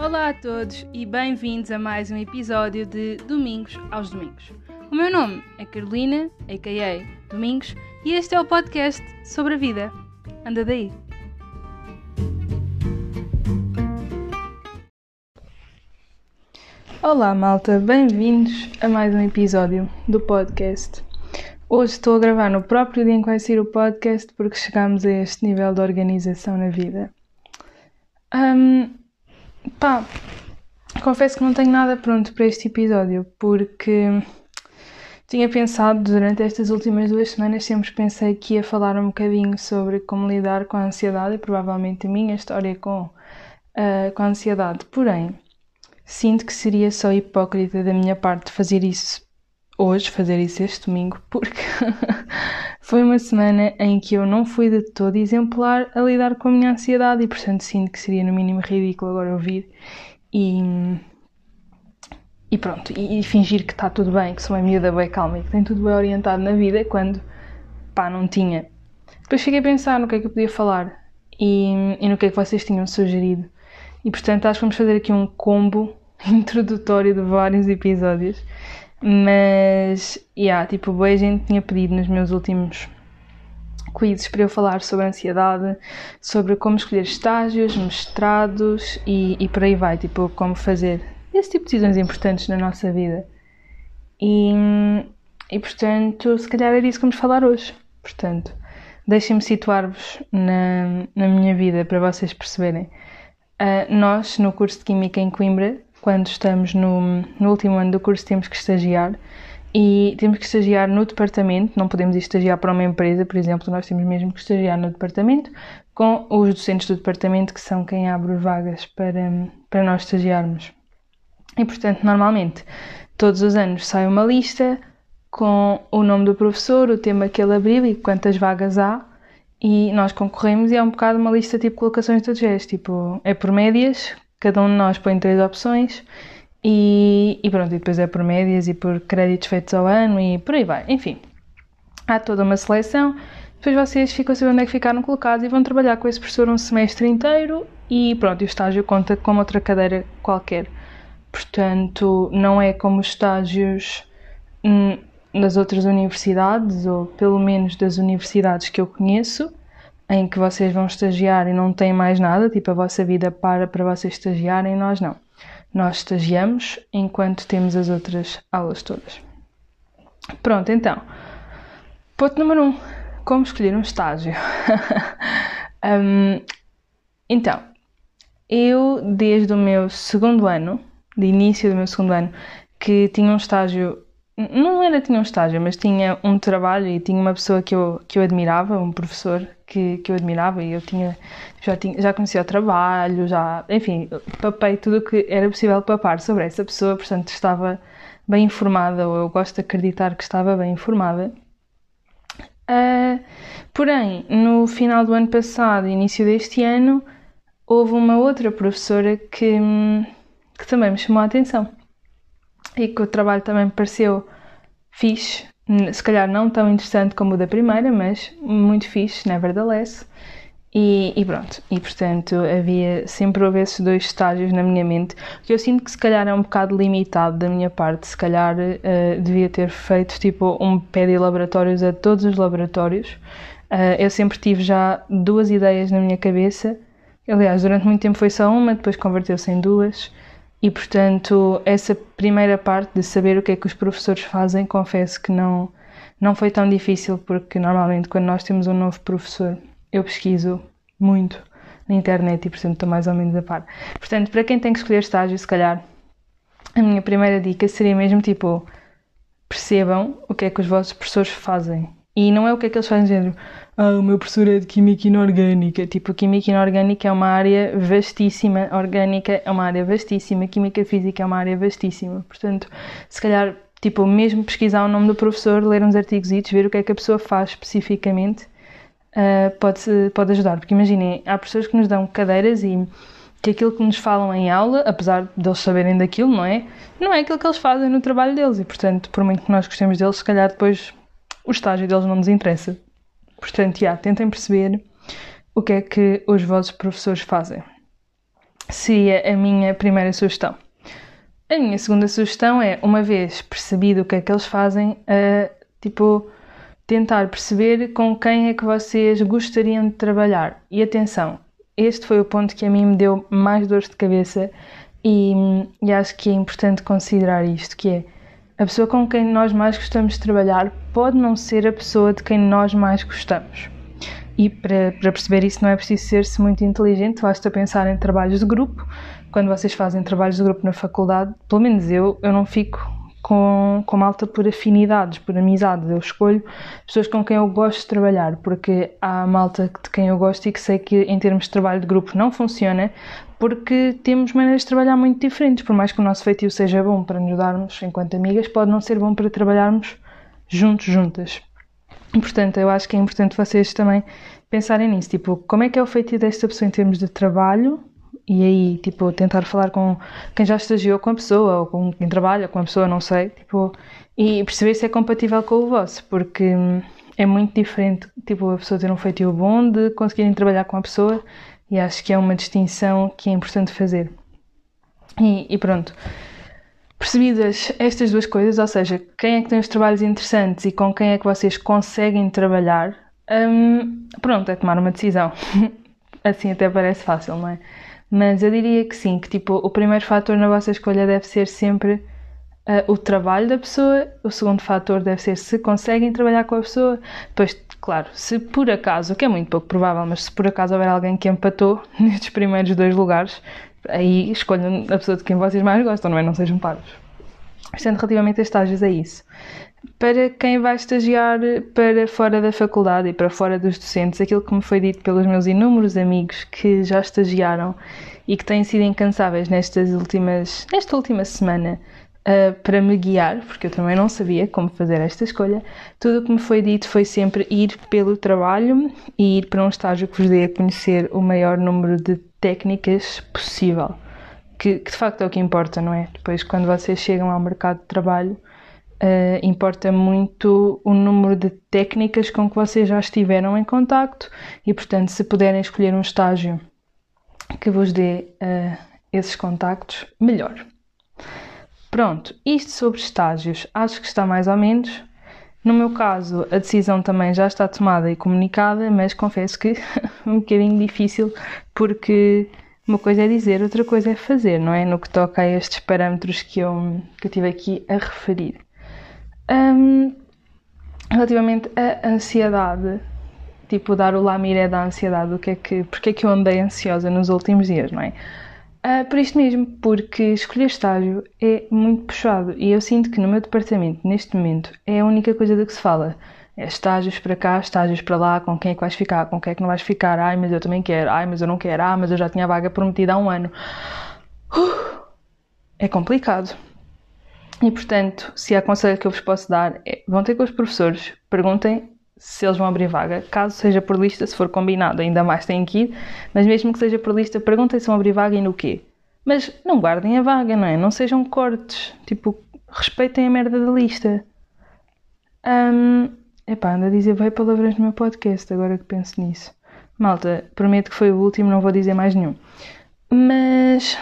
Olá a todos e bem-vindos a mais um episódio de Domingos aos Domingos. O meu nome é Carolina, a.k.a. Domingos, e este é o podcast sobre a vida. Anda daí! Olá malta, bem-vindos a mais um episódio do podcast. Hoje estou a gravar no próprio dia em que vai sair o podcast porque chegamos a este nível de organização na vida. Um, pá, confesso que não tenho nada pronto para este episódio porque tinha pensado durante estas últimas duas semanas, sempre pensei que ia falar um bocadinho sobre como lidar com a ansiedade e provavelmente a minha história com, uh, com a ansiedade. Porém, sinto que seria só hipócrita da minha parte fazer isso hoje, fazer isso este domingo, porque foi uma semana em que eu não fui de todo exemplar a lidar com a minha ansiedade e, portanto, sinto que seria no mínimo ridículo agora ouvir e. E pronto, e, e fingir que está tudo bem, que sou uma miúda bem calma e que tem tudo bem orientado na vida, quando, pá, não tinha. Depois fiquei a pensar no que é que eu podia falar e, e no que é que vocês tinham sugerido. E portanto acho que vamos fazer aqui um combo introdutório de vários episódios. Mas, yeah, tipo, boa gente tinha pedido nos meus últimos quizzes para eu falar sobre ansiedade, sobre como escolher estágios, mestrados e, e por aí vai, tipo, como fazer esse tipo de decisões importantes na nossa vida. E, e portanto, se calhar era isso que vamos falar hoje. Portanto, deixem-me situar-vos na, na minha vida para vocês perceberem. Uh, nós, no curso de Química em Coimbra, quando estamos no, no último ano do curso, temos que estagiar. E temos que estagiar no departamento, não podemos estagiar para uma empresa, por exemplo, nós temos mesmo que estagiar no departamento com os docentes do departamento que são quem abre vagas para, para nós estagiarmos. E portanto, normalmente, todos os anos sai uma lista com o nome do professor, o tema que ele abriu e quantas vagas há. E nós concorremos e é um bocado uma lista tipo colocações de GES, tipo, é por médias, cada um de nós põe três opções e, e pronto, e depois é por médias e por créditos feitos ao ano e por aí vai, enfim. Há toda uma seleção, depois vocês ficam a saber onde é que ficaram colocados e vão trabalhar com esse professor um semestre inteiro e pronto, o estágio conta como outra cadeira qualquer. Portanto, não é como os estágios hum, das outras universidades, ou pelo menos das universidades que eu conheço, em que vocês vão estagiar e não têm mais nada, tipo a vossa vida para para vocês estagiarem, nós não. Nós estagiamos enquanto temos as outras aulas todas. Pronto, então. Ponto número 1. Um, como escolher um estágio? um, então, eu desde o meu segundo ano, de início do meu segundo ano, que tinha um estágio não era tinha um estágio, mas tinha um trabalho e tinha uma pessoa que eu, que eu admirava, um professor que, que eu admirava e eu tinha já, tinha, já conhecia o trabalho, já, enfim, papei tudo o que era possível papar sobre essa pessoa, portanto estava bem informada, ou eu gosto de acreditar que estava bem informada. Uh, porém, no final do ano passado, início deste ano, houve uma outra professora que, que também me chamou a atenção e que o trabalho também pareceu fixe, se calhar não tão interessante como o da primeira, mas muito fixe, nevertheless. E, e pronto, e portanto havia sempre houve esses dois estágios na minha mente, que eu sinto que se calhar é um bocado limitado da minha parte, se calhar uh, devia ter feito tipo um pé de laboratórios a todos os laboratórios. Uh, eu sempre tive já duas ideias na minha cabeça, aliás, durante muito tempo foi só uma, depois converteu-se em duas. E portanto, essa primeira parte de saber o que é que os professores fazem, confesso que não, não foi tão difícil, porque normalmente quando nós temos um novo professor, eu pesquiso muito na internet e portanto estou mais ou menos a par. Portanto, para quem tem que escolher estágio, se calhar, a minha primeira dica seria mesmo tipo, percebam o que é que os vossos professores fazem. E não é o que é que eles fazem, género, ah, o meu professor é de Química Inorgânica. Tipo, Química Inorgânica é uma área vastíssima, Orgânica é uma área vastíssima, Química Física é uma área vastíssima. Portanto, se calhar, tipo, mesmo pesquisar o nome do professor, ler uns artigos e ver o que é que a pessoa faz especificamente, uh, pode, pode ajudar. Porque imaginem, há pessoas que nos dão cadeiras e que aquilo que nos falam em aula, apesar de eles saberem daquilo, não é? Não é aquilo que eles fazem no trabalho deles e, portanto, por muito que nós gostemos deles, se calhar depois o estágio deles não nos interessa. Portanto, já, tentem perceber o que é que os vossos professores fazem. seria a minha primeira sugestão. A minha segunda sugestão é, uma vez percebido o que é que eles fazem, uh, tipo, tentar perceber com quem é que vocês gostariam de trabalhar. E atenção, este foi o ponto que a mim me deu mais dor de cabeça e, e acho que é importante considerar isto, que é a pessoa com quem nós mais gostamos de trabalhar pode não ser a pessoa de quem nós mais gostamos. E para, para perceber isso não é preciso ser-se muito inteligente, basta pensar em trabalhos de grupo. Quando vocês fazem trabalhos de grupo na faculdade, pelo menos eu, eu não fico com, com malta por afinidades, por amizades. Eu escolho pessoas com quem eu gosto de trabalhar, porque há malta de quem eu gosto e que sei que em termos de trabalho de grupo não funciona, porque temos maneiras de trabalhar muito diferentes. Por mais que o nosso feitio seja bom para nos darmos enquanto amigas, pode não ser bom para trabalharmos juntos, juntas. Portanto, eu acho que é importante vocês também pensarem nisso. Tipo, como é que é o feitio desta pessoa em termos de trabalho e aí, tipo, tentar falar com quem já estagiou com a pessoa ou com quem trabalha com a pessoa, não sei, tipo, e perceber se é compatível com o vosso, porque hum, é muito diferente, tipo, a pessoa ter um feitio bom de conseguirem trabalhar com a pessoa e acho que é uma distinção que é importante fazer. E, e pronto. Percebidas estas duas coisas, ou seja, quem é que tem os trabalhos interessantes e com quem é que vocês conseguem trabalhar, hum, pronto, é tomar uma decisão. assim até parece fácil, não é? Mas eu diria que sim, que tipo, o primeiro fator na vossa escolha deve ser sempre uh, o trabalho da pessoa, o segundo fator deve ser se conseguem trabalhar com a pessoa, depois, claro, se por acaso, o que é muito pouco provável, mas se por acaso houver alguém que empatou nestes primeiros dois lugares, aí escolham a pessoa de quem vocês mais gostam, não é? Não sejam parvos. Portanto, relativamente a estágios, é isso para quem vai estagiar para fora da faculdade e para fora dos docentes, aquilo que me foi dito pelos meus inúmeros amigos que já estagiaram e que têm sido incansáveis nestas últimas, nesta última semana uh, para me guiar, porque eu também não sabia como fazer esta escolha, tudo o que me foi dito foi sempre ir pelo trabalho e ir para um estágio que vos dê a conhecer o maior número de técnicas possível. Que, que de facto é o que importa, não é? Depois, quando vocês chegam ao mercado de trabalho, Uh, importa muito o número de técnicas com que vocês já estiveram em contacto e, portanto, se puderem escolher um estágio que vos dê uh, esses contactos, melhor. Pronto, isto sobre estágios, acho que está mais ou menos. No meu caso, a decisão também já está tomada e comunicada, mas confesso que um bocadinho difícil porque uma coisa é dizer, outra coisa é fazer, não é? No que toca a estes parâmetros que eu, que eu tive aqui a referir. Um, relativamente à ansiedade, tipo, dar o lamiré da ansiedade, o que é que, porque é que eu andei ansiosa nos últimos dias, não é? Uh, por isto mesmo, porque escolher estágio é muito puxado e eu sinto que no meu departamento, neste momento, é a única coisa de que se fala. É estágios para cá, estágios para lá, com quem é que vais ficar, com quem é que não vais ficar, ai, mas eu também quero, ai, mas eu não quero, ah, mas eu já tinha a vaga prometida há um ano. Uh, é complicado. E portanto, se há conselho que eu vos posso dar, é, vão ter com os professores, perguntem se eles vão abrir vaga. Caso seja por lista, se for combinado, ainda mais têm que ir, mas mesmo que seja por lista, perguntem se vão abrir vaga e no quê. Mas não guardem a vaga, não é? Não sejam cortes. Tipo, respeitem a merda da lista. Um, epá, anda a dizer vai palavras no meu podcast, agora que penso nisso. Malta, prometo que foi o último, não vou dizer mais nenhum. Mas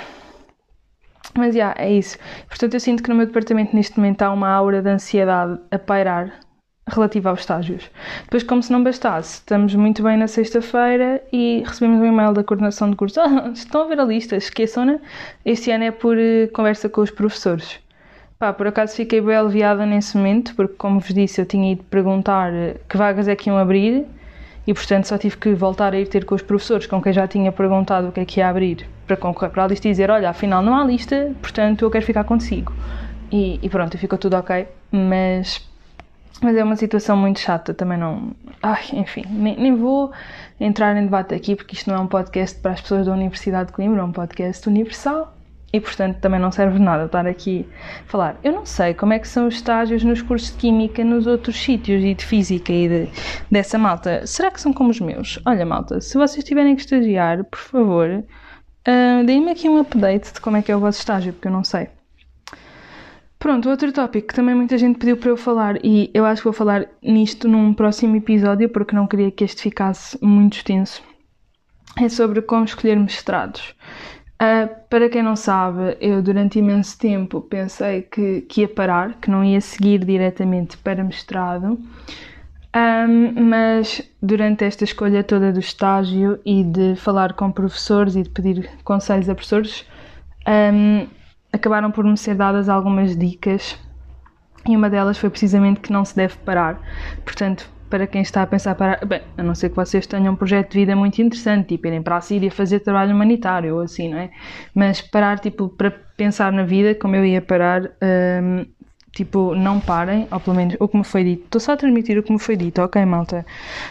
mas, já, yeah, é isso. Portanto, eu sinto que no meu departamento neste momento há uma aura de ansiedade a pairar relativa aos estágios. Depois, como se não bastasse, estamos muito bem na sexta-feira e recebemos um e-mail da coordenação de curso. Ah, estão a ver a lista, esqueçam-na. Este ano é por uh, conversa com os professores. Pá, por acaso fiquei bem aliviada nesse momento, porque, como vos disse, eu tinha ido perguntar eh, que vagas é que iam abrir e, portanto, só tive que voltar a ir ter com os professores com quem já tinha perguntado o que é que ia abrir para concorrer para a lista e dizer: Olha, afinal não há lista, portanto eu quero ficar consigo. E, e pronto, ficou tudo ok, mas, mas é uma situação muito chata, também não. Ai, enfim, nem, nem vou entrar em debate aqui porque isto não é um podcast para as pessoas da Universidade de Coimbra, é um podcast universal e portanto também não serve nada estar aqui a falar. Eu não sei como é que são os estágios nos cursos de Química nos outros sítios e de Física e de, dessa malta. Será que são como os meus? Olha, malta, se vocês tiverem que estagiar, por favor, uh, deem-me aqui um update de como é que é o vosso estágio, porque eu não sei. Pronto, outro tópico que também muita gente pediu para eu falar, e eu acho que vou falar nisto num próximo episódio, porque não queria que este ficasse muito extenso, é sobre como escolher mestrados. Uh, para quem não sabe, eu durante imenso tempo pensei que, que ia parar, que não ia seguir diretamente para mestrado, um, mas durante esta escolha toda do estágio e de falar com professores e de pedir conselhos a professores, um, acabaram por me ser dadas algumas dicas e uma delas foi precisamente que não se deve parar. Portanto, para quem está a pensar para. Bem, a não ser que vocês tenham um projeto de vida muito interessante, tipo irem para a Síria fazer trabalho humanitário ou assim, não é? Mas parar, tipo, para pensar na vida, como eu ia parar, um, tipo, não parem, ou pelo menos o que me foi dito. Estou só a transmitir o que me foi dito, ok, malta?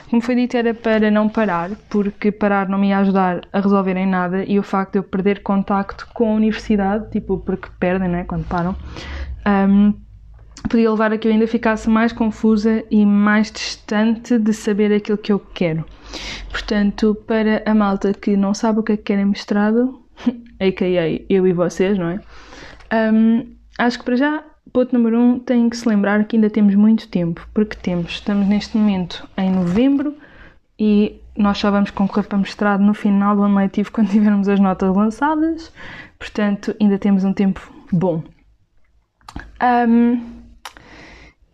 O que me foi dito era para não parar, porque parar não me ia ajudar a resolver em nada e o facto de eu perder contacto com a universidade, tipo, porque perdem, né, quando param. Um, podia levar a que eu ainda ficasse mais confusa e mais distante de saber aquilo que eu quero. Portanto, para a malta que não sabe o que é que querem mestrado, a.k.a. eu e vocês, não é? Um, acho que para já, ponto número um, tem que se lembrar que ainda temos muito tempo, porque temos, estamos neste momento em novembro e nós só vamos concorrer para mestrado no final do ano letivo quando tivermos as notas lançadas, portanto, ainda temos um tempo bom. Um,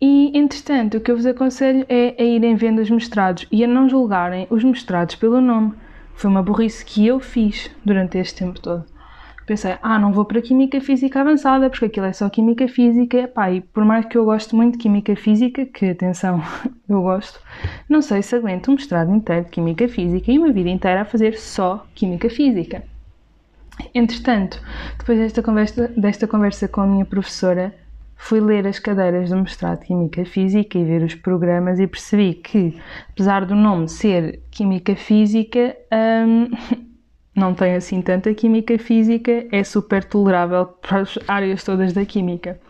e, entretanto, o que eu vos aconselho é a irem vendo os mestrados e a não julgarem os mestrados pelo nome. Foi uma burrice que eu fiz durante este tempo todo. Pensei, ah, não vou para Química Física Avançada, porque aquilo é só Química Física. Pá, e por mais que eu goste muito de Química Física, que atenção, eu gosto, não sei se aguento um mestrado inteiro de Química Física e uma vida inteira a fazer só Química Física. Entretanto, depois desta conversa, desta conversa com a minha professora, fui ler as cadeiras do mestrado de Química Física e ver os programas e percebi que, apesar do nome ser Química Física, hum, não tem assim tanta Química Física, é super tolerável para as áreas todas da Química.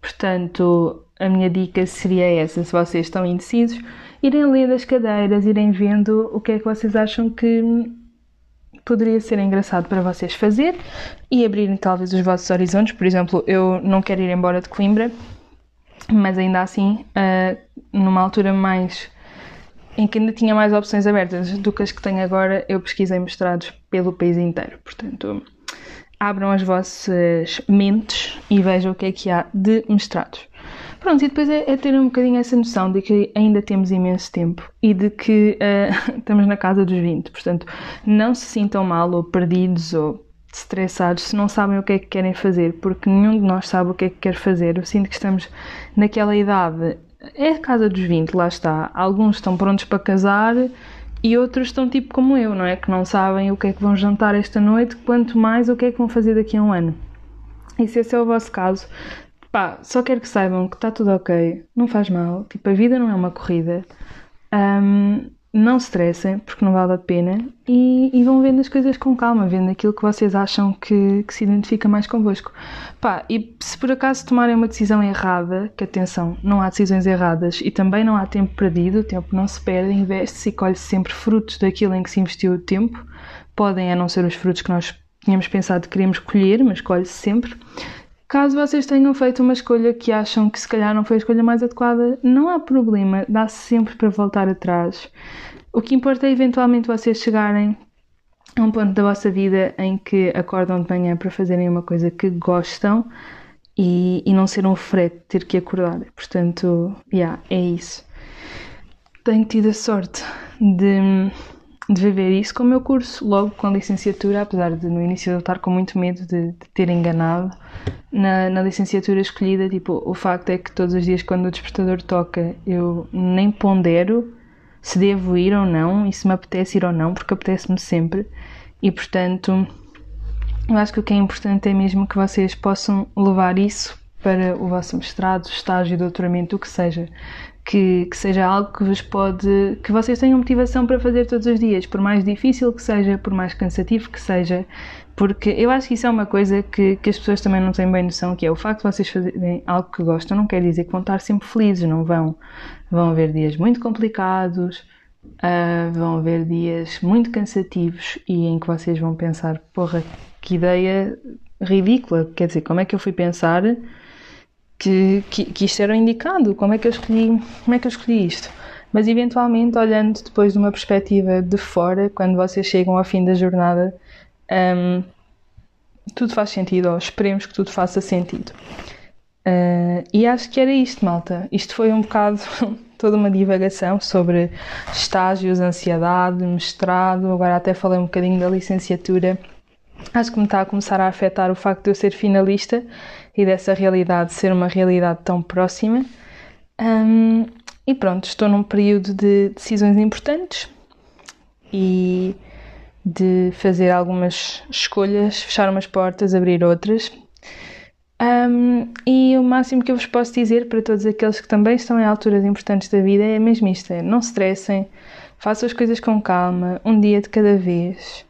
Portanto, a minha dica seria essa, se vocês estão indecisos, irem ler as cadeiras, irem vendo o que é que vocês acham que poderia ser engraçado para vocês fazer e abrirem talvez os vossos horizontes. Por exemplo, eu não quero ir embora de Coimbra, mas ainda assim, uh, numa altura mais em que ainda tinha mais opções abertas do que as que tenho agora, eu pesquisei mestrados pelo país inteiro. Portanto, abram as vossas mentes e vejam o que é que há de mestrados. Pronto, e depois é, é, ter um bocadinho essa noção de que ainda temos imenso tempo e de que uh, estamos na casa dos 20. Portanto, não se sintam mal ou perdidos ou estressados se não sabem o que é que querem fazer, porque nenhum de nós sabe o que é que quer fazer. Eu sinto que estamos naquela idade, é a casa dos 20, lá está. Alguns estão prontos para casar e outros estão tipo como eu, não é? Que não sabem o que é que vão jantar esta noite, quanto mais o que é que vão fazer daqui a um ano. E se esse é o vosso caso, Pá, só quero que saibam que está tudo ok, não faz mal. Tipo, a vida não é uma corrida. Um, não se estressem, porque não vale a pena. E, e, vão vendo as coisas com calma, vendo aquilo que vocês acham que, que se identifica mais convosco. Pá, e se por acaso tomarem uma decisão errada, que atenção, não há decisões erradas e também não há tempo perdido, o tempo não se perde, investe-se e colhe-se sempre frutos daquilo em que se investiu o tempo. Podem a não ser os frutos que nós tínhamos pensado que queríamos colher, mas colhe-se sempre. Caso vocês tenham feito uma escolha que acham que se calhar não foi a escolha mais adequada, não há problema, dá-se sempre para voltar atrás. O que importa é eventualmente vocês chegarem a um ponto da vossa vida em que acordam de manhã para fazerem uma coisa que gostam e, e não ser um frete ter que acordar. Portanto, yeah, é isso. Tenho tido a sorte de de viver isso com o meu curso, logo com a licenciatura, apesar de no início eu estar com muito medo de, de ter enganado. Na, na, licenciatura escolhida, tipo, o facto é que todos os dias quando o despertador toca, eu nem pondero se devo ir ou não e se me apetece ir ou não, porque apetece-me sempre. E portanto, eu acho que o que é importante é mesmo que vocês possam levar isso para o vosso mestrado, estágio, doutoramento, o que seja que, que, seja algo que vos pode. que vocês tenham motivação para fazer todos os dias, por mais difícil que seja, por mais cansativo que seja, porque eu acho que isso é uma coisa que, que as pessoas também não têm bem noção, que é o facto de vocês fazerem algo que gostam não quer dizer que vão estar sempre felizes, não vão. Vão haver dias muito complicados, uh, vão haver dias muito cansativos e em que vocês vão pensar, porra, que ideia ridícula, quer dizer, como é que eu fui pensar que, que, que isto era indicado, como é que eu escolhi, como é que eu escolhi isto? Mas eventualmente, olhando depois de uma perspectiva de fora, quando vocês chegam ao fim da jornada, um, tudo faz sentido, ou esperemos que tudo faça sentido. Uh, e acho que era isto, malta. Isto foi um bocado toda uma divagação sobre estágios, ansiedade, mestrado, agora até falei um bocadinho da licenciatura. Acho que me está a começar a afetar o facto de eu ser finalista e dessa realidade ser uma realidade tão próxima. Um, e pronto, estou num período de decisões importantes e de fazer algumas escolhas, fechar umas portas, abrir outras. Um, e o máximo que eu vos posso dizer para todos aqueles que também estão em alturas importantes da vida é mesmo isto: é, não se estressem, façam as coisas com calma, um dia de cada vez.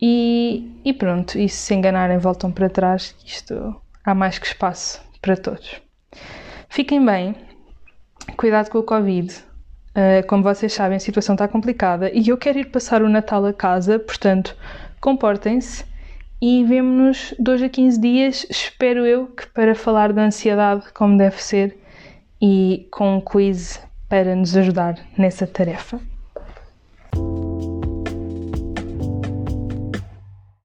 E, e pronto, e se enganarem, voltam para trás, isto há mais que espaço para todos. Fiquem bem, cuidado com o Covid. Uh, como vocês sabem, a situação está complicada e eu quero ir passar o Natal a casa, portanto, comportem-se e vemo-nos dois a 15 dias, espero eu, que para falar da ansiedade como deve ser e com um quiz para nos ajudar nessa tarefa.